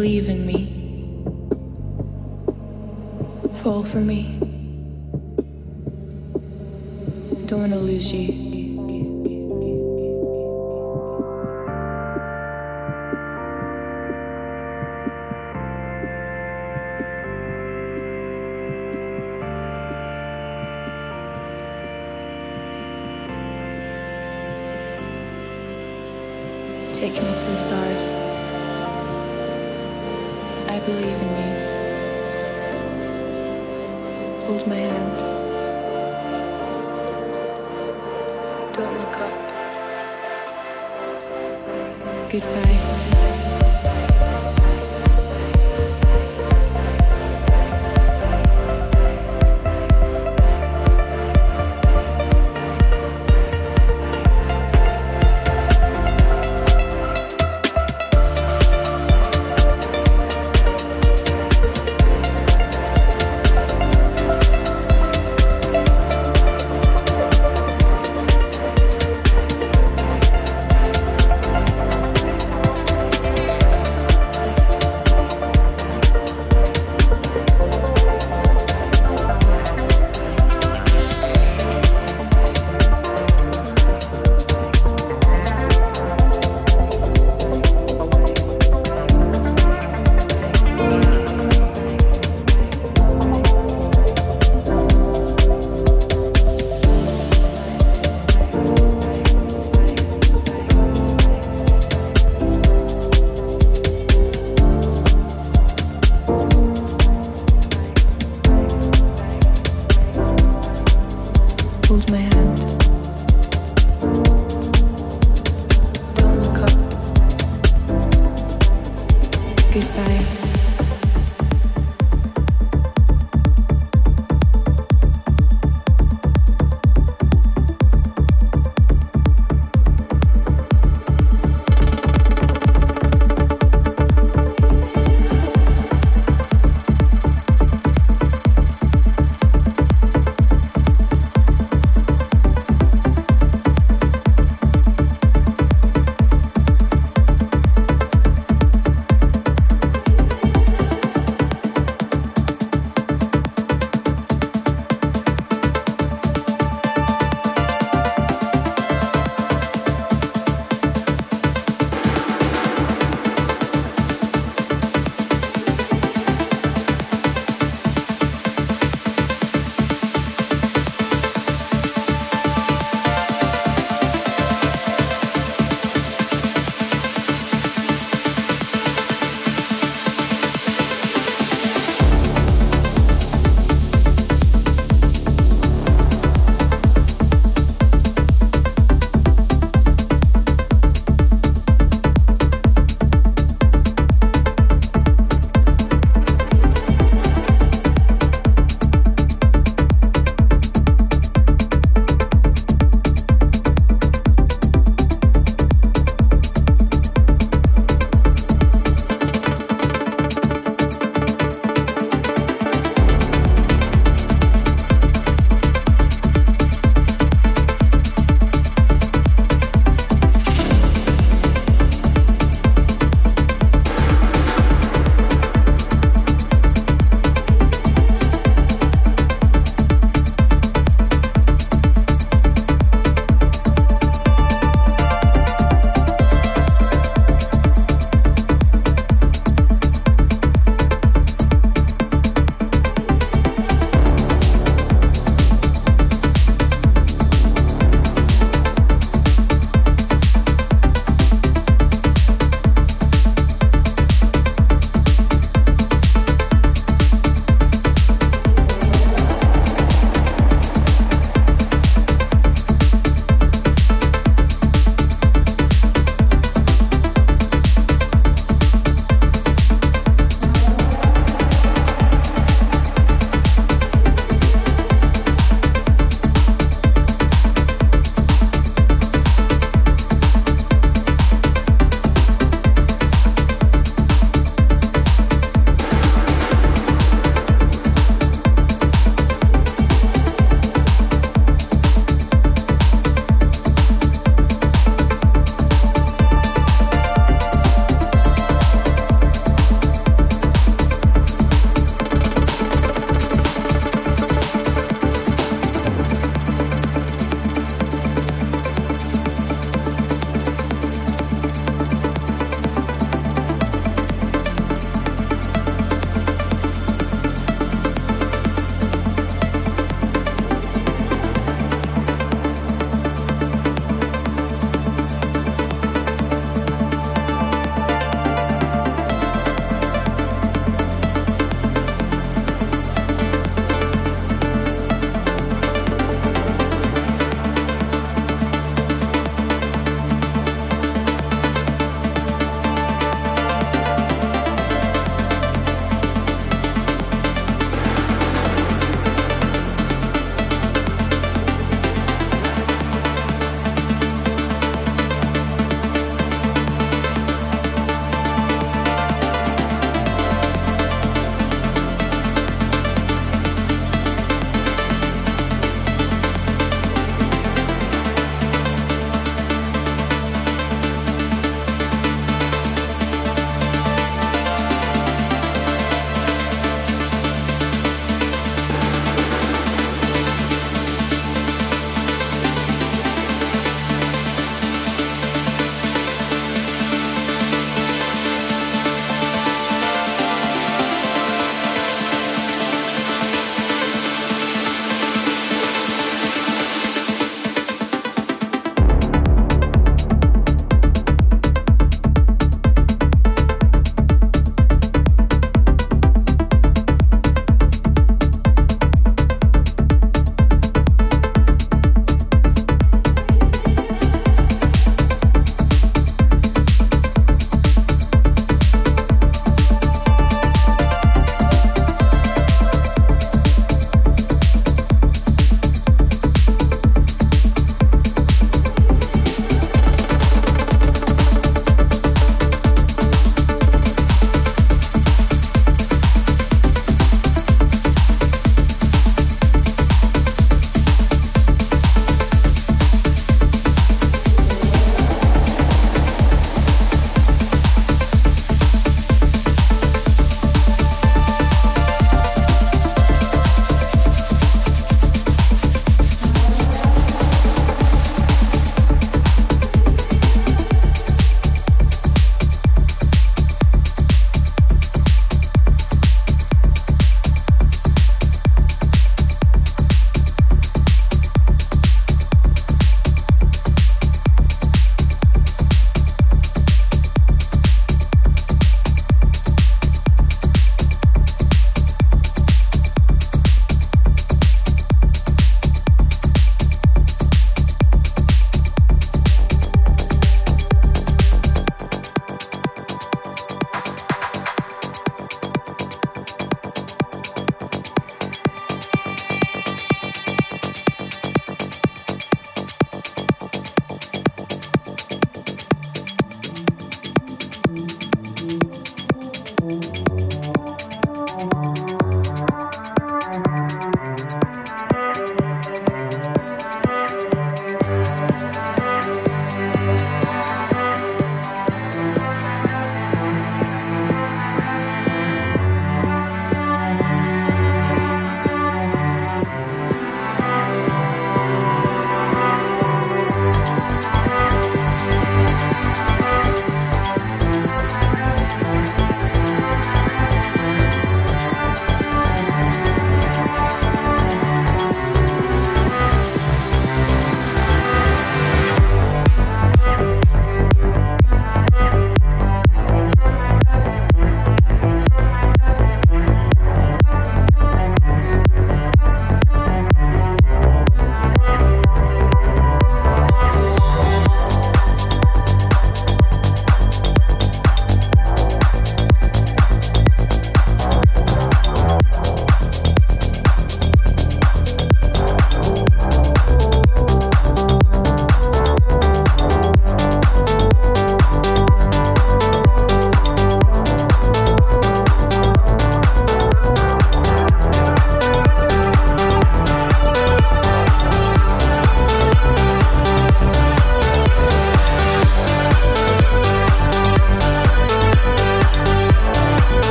Believe in me. Fall for me. I don't want to lose you.